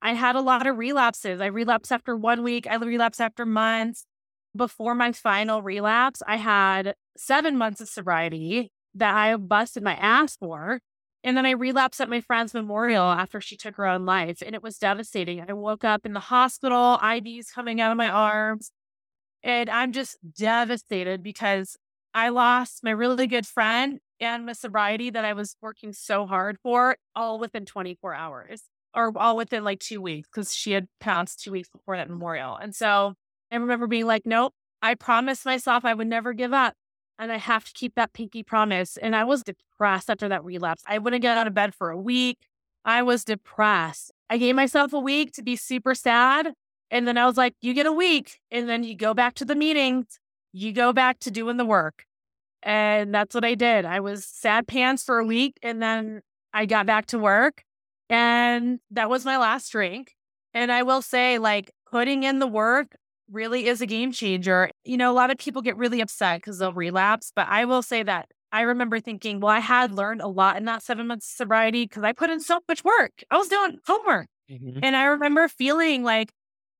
I had a lot of relapses. I relapsed after one week, I relapsed after months. Before my final relapse, I had seven months of sobriety that I busted my ass for. And then I relapsed at my friend's memorial after she took her own life. And it was devastating. I woke up in the hospital, IVs coming out of my arms. And I'm just devastated because I lost my really good friend and my sobriety that I was working so hard for all within 24 hours or all within like two weeks because she had passed two weeks before that memorial. And so I remember being like, nope, I promised myself I would never give up and I have to keep that pinky promise. And I was depressed after that relapse. I wouldn't get out of bed for a week. I was depressed. I gave myself a week to be super sad. And then I was like, you get a week. And then you go back to the meetings, you go back to doing the work. And that's what I did. I was sad pants for a week. And then I got back to work. And that was my last drink. And I will say, like, putting in the work really is a game changer. You know, a lot of people get really upset because they'll relapse, but I will say that I remember thinking, well, I had learned a lot in that seven months of sobriety because I put in so much work. I was doing homework. Mm-hmm. And I remember feeling like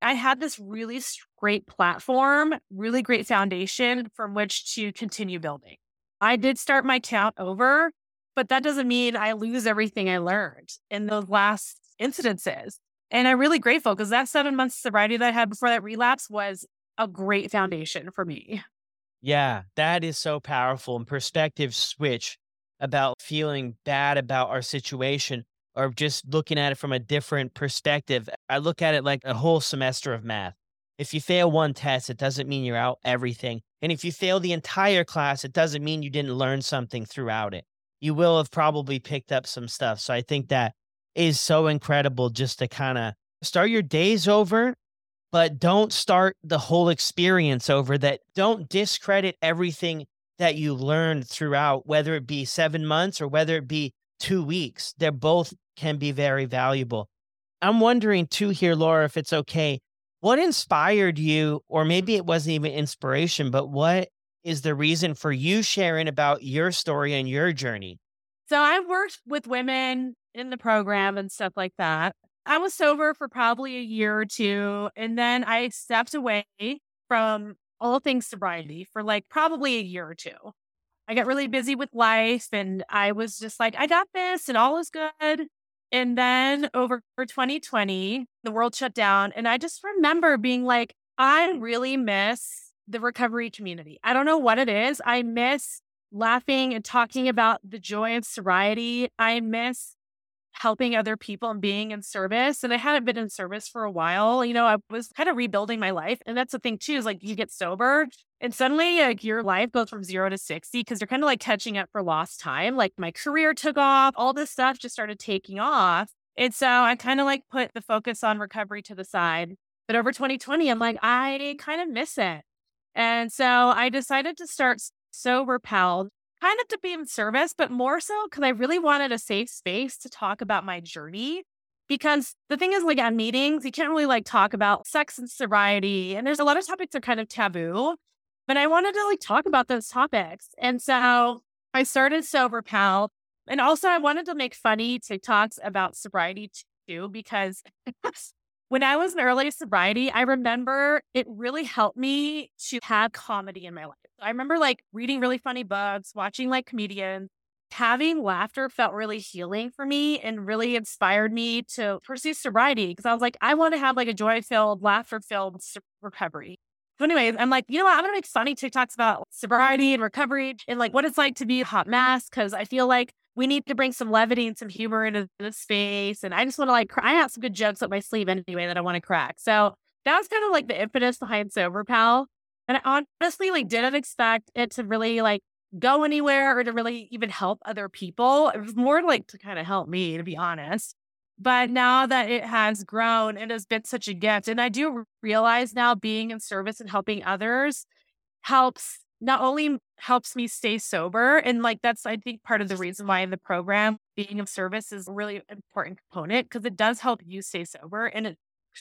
I had this really great platform, really great foundation from which to continue building. I did start my count over, but that doesn't mean I lose everything I learned in those last incidences. And I'm really grateful because that seven months sobriety that I had before that relapse was a great foundation for me. Yeah, that is so powerful. And perspective switch about feeling bad about our situation or just looking at it from a different perspective. I look at it like a whole semester of math. If you fail one test, it doesn't mean you're out everything. And if you fail the entire class, it doesn't mean you didn't learn something throughout it. You will have probably picked up some stuff. So I think that is so incredible just to kind of start your days over, but don't start the whole experience over that. Don't discredit everything that you learned throughout, whether it be seven months or whether it be two weeks. They're both can be very valuable. I'm wondering too here, Laura, if it's okay. What inspired you, or maybe it wasn't even inspiration, but what is the reason for you sharing about your story and your journey? So I've worked with women in the program and stuff like that. I was sober for probably a year or two. And then I stepped away from all things sobriety for like probably a year or two. I got really busy with life and I was just like, I got this and all is good. And then over for 2020, the world shut down. And I just remember being like, I really miss the recovery community. I don't know what it is. I miss laughing and talking about the joy of sobriety. I miss helping other people and being in service. And I hadn't been in service for a while. You know, I was kind of rebuilding my life. And that's the thing too, is like you get sober and suddenly like your life goes from zero to 60 because you're kind of like catching up for lost time. Like my career took off, all this stuff just started taking off. And so I kind of like put the focus on recovery to the side. But over 2020, I'm like, I kind of miss it. And so I decided to start Sober Pal, kind of to be in service, but more so because I really wanted a safe space to talk about my journey. Because the thing is, like at meetings, you can't really like talk about sex and sobriety. And there's a lot of topics are kind of taboo. But I wanted to like talk about those topics. And so I started Sober Pal. And also, I wanted to make funny TikToks about sobriety too, because when I was in early sobriety, I remember it really helped me to have comedy in my life. I remember like reading really funny books, watching like comedians. Having laughter felt really healing for me and really inspired me to pursue sobriety because I was like, I want to have like a joy filled, laughter filled recovery. So, anyways, I'm like, you know what? I'm gonna make funny TikToks about sobriety and recovery and like what it's like to be a hot mess because I feel like we need to bring some levity and some humor into the space. And I just want to like, I have some good jokes up my sleeve anyway that I want to crack. So that was kind of like the impetus behind Sober Pal. And I honestly like didn't expect it to really like go anywhere or to really even help other people. It was more like to kind of help me, to be honest. But now that it has grown, it has been such a gift. And I do realize now being in service and helping others helps not only helps me stay sober and like that's i think part of the reason why in the program being of service is a really important component because it does help you stay sober and it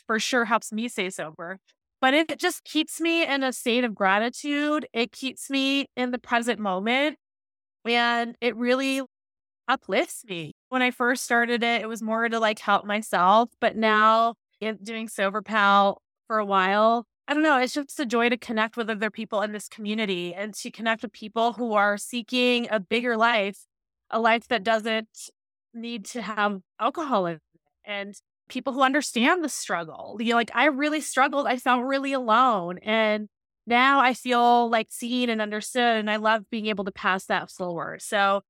for sure helps me stay sober. But it just keeps me in a state of gratitude. It keeps me in the present moment. And it really uplifts me. When I first started it, it was more to like help myself. But now doing Sober Pal for a while, I don't know, it's just a joy to connect with other people in this community and to connect with people who are seeking a bigger life, a life that doesn't need to have alcohol in it. And people who understand the struggle. You know, like I really struggled. I felt really alone. And now I feel like seen and understood. And I love being able to pass that forward. So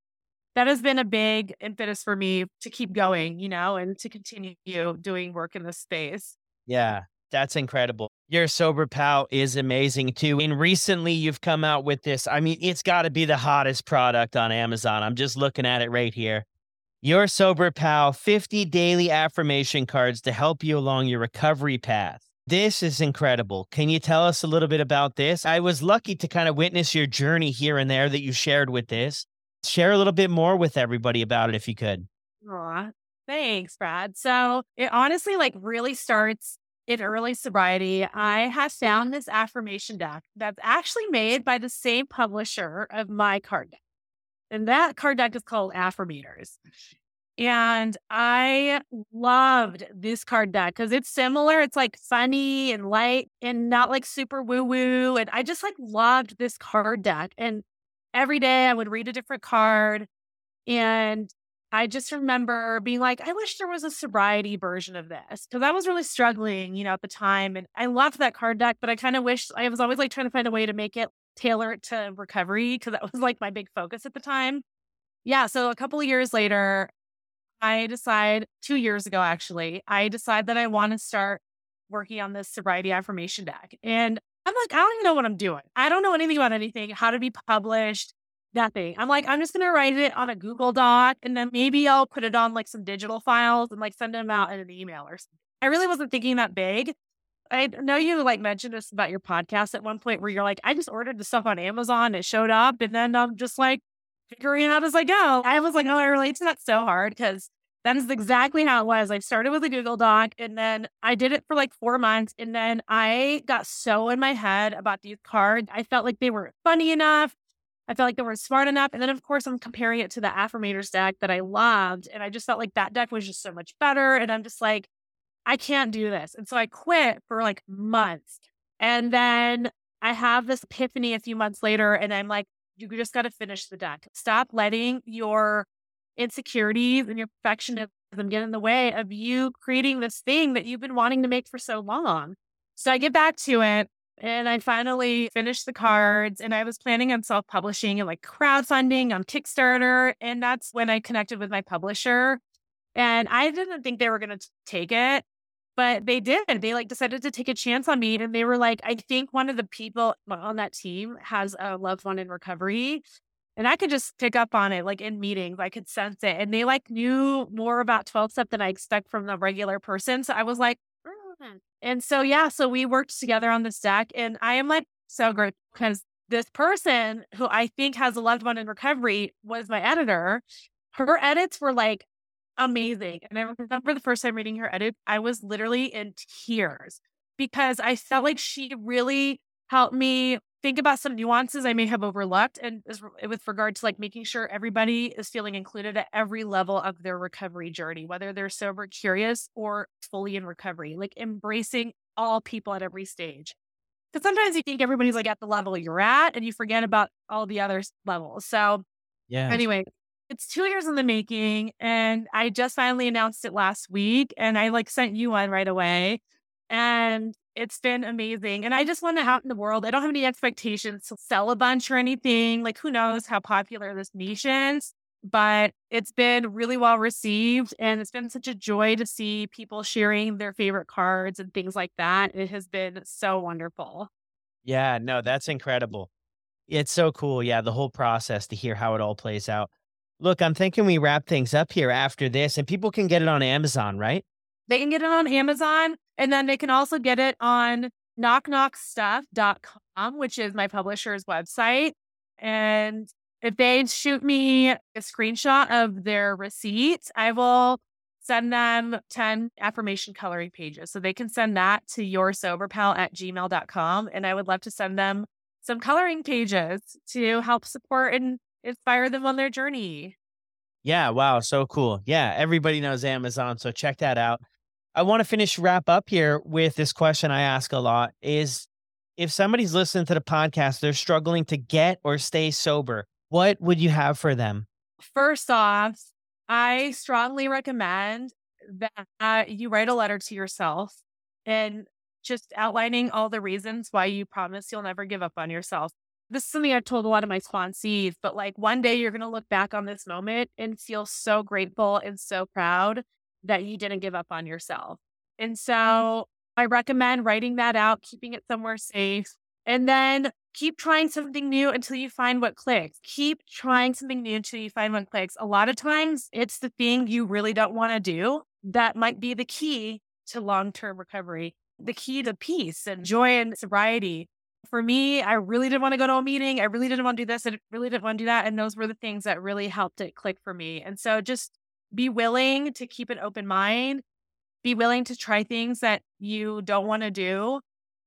that has been a big impetus for me to keep going, you know, and to continue doing work in this space. Yeah, that's incredible. Your Sober Pal is amazing too. And recently you've come out with this. I mean, it's got to be the hottest product on Amazon. I'm just looking at it right here. Your Sober Pal 50 daily affirmation cards to help you along your recovery path. This is incredible. Can you tell us a little bit about this? I was lucky to kind of witness your journey here and there that you shared with this share a little bit more with everybody about it if you could. Aw, thanks, Brad. So it honestly like really starts in early sobriety. I have found this affirmation deck that's actually made by the same publisher of my card deck. And that card deck is called Affirmators. And I loved this card deck because it's similar. It's like funny and light and not like super woo woo. And I just like loved this card deck. And every day I would read a different card. And I just remember being like, I wish there was a sobriety version of this because I was really struggling, you know, at the time. And I loved that card deck, but I kind of wish I was always like trying to find a way to make it tailor it to recovery because that was like my big focus at the time. Yeah. So a couple of years later, I decide two years ago, actually, I decide that I want to start working on this sobriety affirmation deck. And I'm like, I don't even know what I'm doing. I don't know anything about anything, how to be published, nothing. I'm like, I'm just going to write it on a Google Doc and then maybe I'll put it on like some digital files and like send them out in an email or something. I really wasn't thinking that big. I know you like mentioned this about your podcast at one point where you're like, I just ordered the stuff on Amazon, it showed up, and then I'm just like figuring out as I go. I was like, oh, I relate to that so hard because that is exactly how it was. I started with a Google Doc and then I did it for like four months. And then I got so in my head about these cards. I felt like they weren't funny enough. I felt like they were smart enough. And then, of course, I'm comparing it to the Affirmators deck that I loved. And I just felt like that deck was just so much better. And I'm just like, I can't do this. And so I quit for like months. And then I have this epiphany a few months later. And I'm like, you just got to finish the deck. Stop letting your insecurities and your perfectionism get in the way of you creating this thing that you've been wanting to make for so long. So I get back to it and I finally finished the cards and I was planning on self publishing and like crowdfunding on Kickstarter. And that's when I connected with my publisher. And I didn't think they were going to take it, but they did. They like decided to take a chance on me. And they were like, I think one of the people on that team has a loved one in recovery. And I could just pick up on it like in meetings. I could sense it. And they like knew more about 12 step than I expect from the regular person. So I was like. And so yeah, so we worked together on this deck. And I am like so great because this person who I think has a loved one in recovery was my editor. Her edits were like amazing. And I remember the first time reading her edit, I was literally in tears because I felt like she really helped me think about some nuances I may have overlooked and with regard to like making sure everybody is feeling included at every level of their recovery journey, whether they're sober, curious, or fully in recovery, like embracing all people at every stage. Because sometimes you think everybody's like at the level you're at and you forget about all the other levels. So, yeah. Anyway, it's two years in the making and I just finally announced it last week and I like sent you one right away. And it's been amazing. And I just want to out in the world. I don't have any expectations to sell a bunch or anything. Like, who knows how popular this niche is, but it's been really well received. And it's been such a joy to see people sharing their favorite cards and things like that. It has been so wonderful. Yeah, no, that's incredible. It's so cool. Yeah, the whole process to hear how it all plays out. Look, I'm thinking we wrap things up here after this, and people can get it on Amazon, right? They can get it on Amazon. And then they can also get it on knockknockstuff.com, which is my publisher's website. And if they shoot me a screenshot of their receipt, I will send them 10 affirmation coloring pages. So they can send that to your soberpal at gmail.com. And I would love to send them some coloring pages to help support and inspire them on their journey. Yeah, wow, so cool. Yeah, everybody knows Amazon, so check that out. I want to finish wrap up here with this question I ask a lot is if somebody's listening to the podcast, they're struggling to get or stay sober, what would you have for them? First off, I strongly recommend that uh, you write a letter to yourself and just outlining all the reasons why you promise you'll never give up on yourself. This is something I've told a lot of my sponsees, but like one day you're going to look back on this moment and feel so grateful and so proud that you didn't give up on yourself. And mm-hmm. so I recommend writing that out, keeping it somewhere safe, and then keep trying something new until you find what clicks. Keep trying something new until you find what clicks. A lot of times it's the thing you really don't want to do that might be the key to long term recovery, the key to peace and joy and sobriety. For me, I really didn't want to go to a meeting. I really didn't want to do this. I really didn't want to do that. And those were the things that really helped it click for me. And so just be willing to keep an open mind, be willing to try things that you don't want to do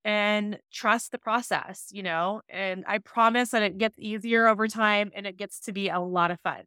and trust the process, you know? And I promise that it gets easier over time and it gets to be a lot of fun.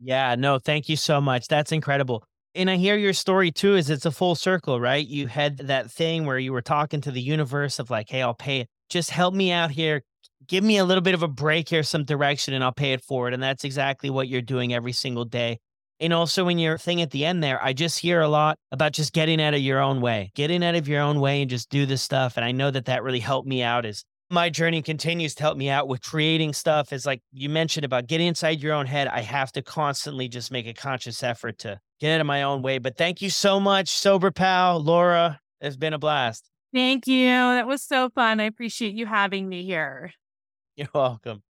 Yeah, no, thank you so much. That's incredible. And I hear your story too, is it's a full circle, right? You had that thing where you were talking to the universe of like, hey, I'll pay it. Just help me out here. Give me a little bit of a break here, some direction, and I'll pay it forward. And that's exactly what you're doing every single day. And also in your thing at the end there, I just hear a lot about just getting out of your own way, getting out of your own way and just do this stuff. And I know that that really helped me out as my journey continues to help me out with creating stuff. Is like you mentioned about getting inside your own head. I have to constantly just make a conscious effort to get out of my own way. But thank you so much, Sober Pal, Laura. It's been a blast. Thank you. That was so fun. I appreciate you having me here. You're welcome.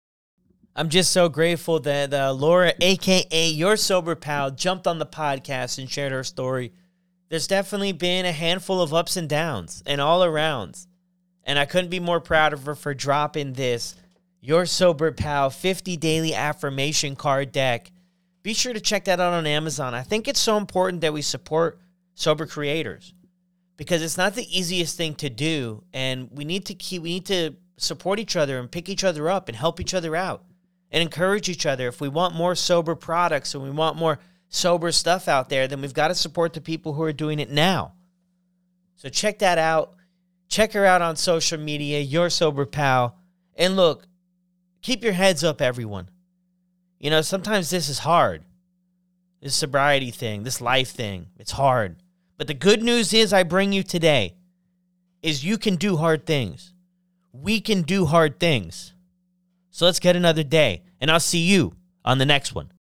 I'm just so grateful that uh, Laura, aka your sober pal, jumped on the podcast and shared her story. There's definitely been a handful of ups and downs and all arounds. And I couldn't be more proud of her for dropping this Your Sober Pal 50 Daily Affirmation Card Deck. Be sure to check that out on Amazon. I think it's so important that we support sober creators because it's not the easiest thing to do and we need to keep we need to support each other and pick each other up and help each other out and encourage each other. If we want more sober products and we want more sober stuff out there, then we've got to support the people who are doing it now. So check that out. Check her out on social media, your sober pal. And look, keep your heads up, everyone. You know, sometimes this is hard. This sobriety thing, this life thing, it's hard. But the good news is I bring you today is you can do hard things. We can do hard things. So let's get another day, and I'll see you on the next one.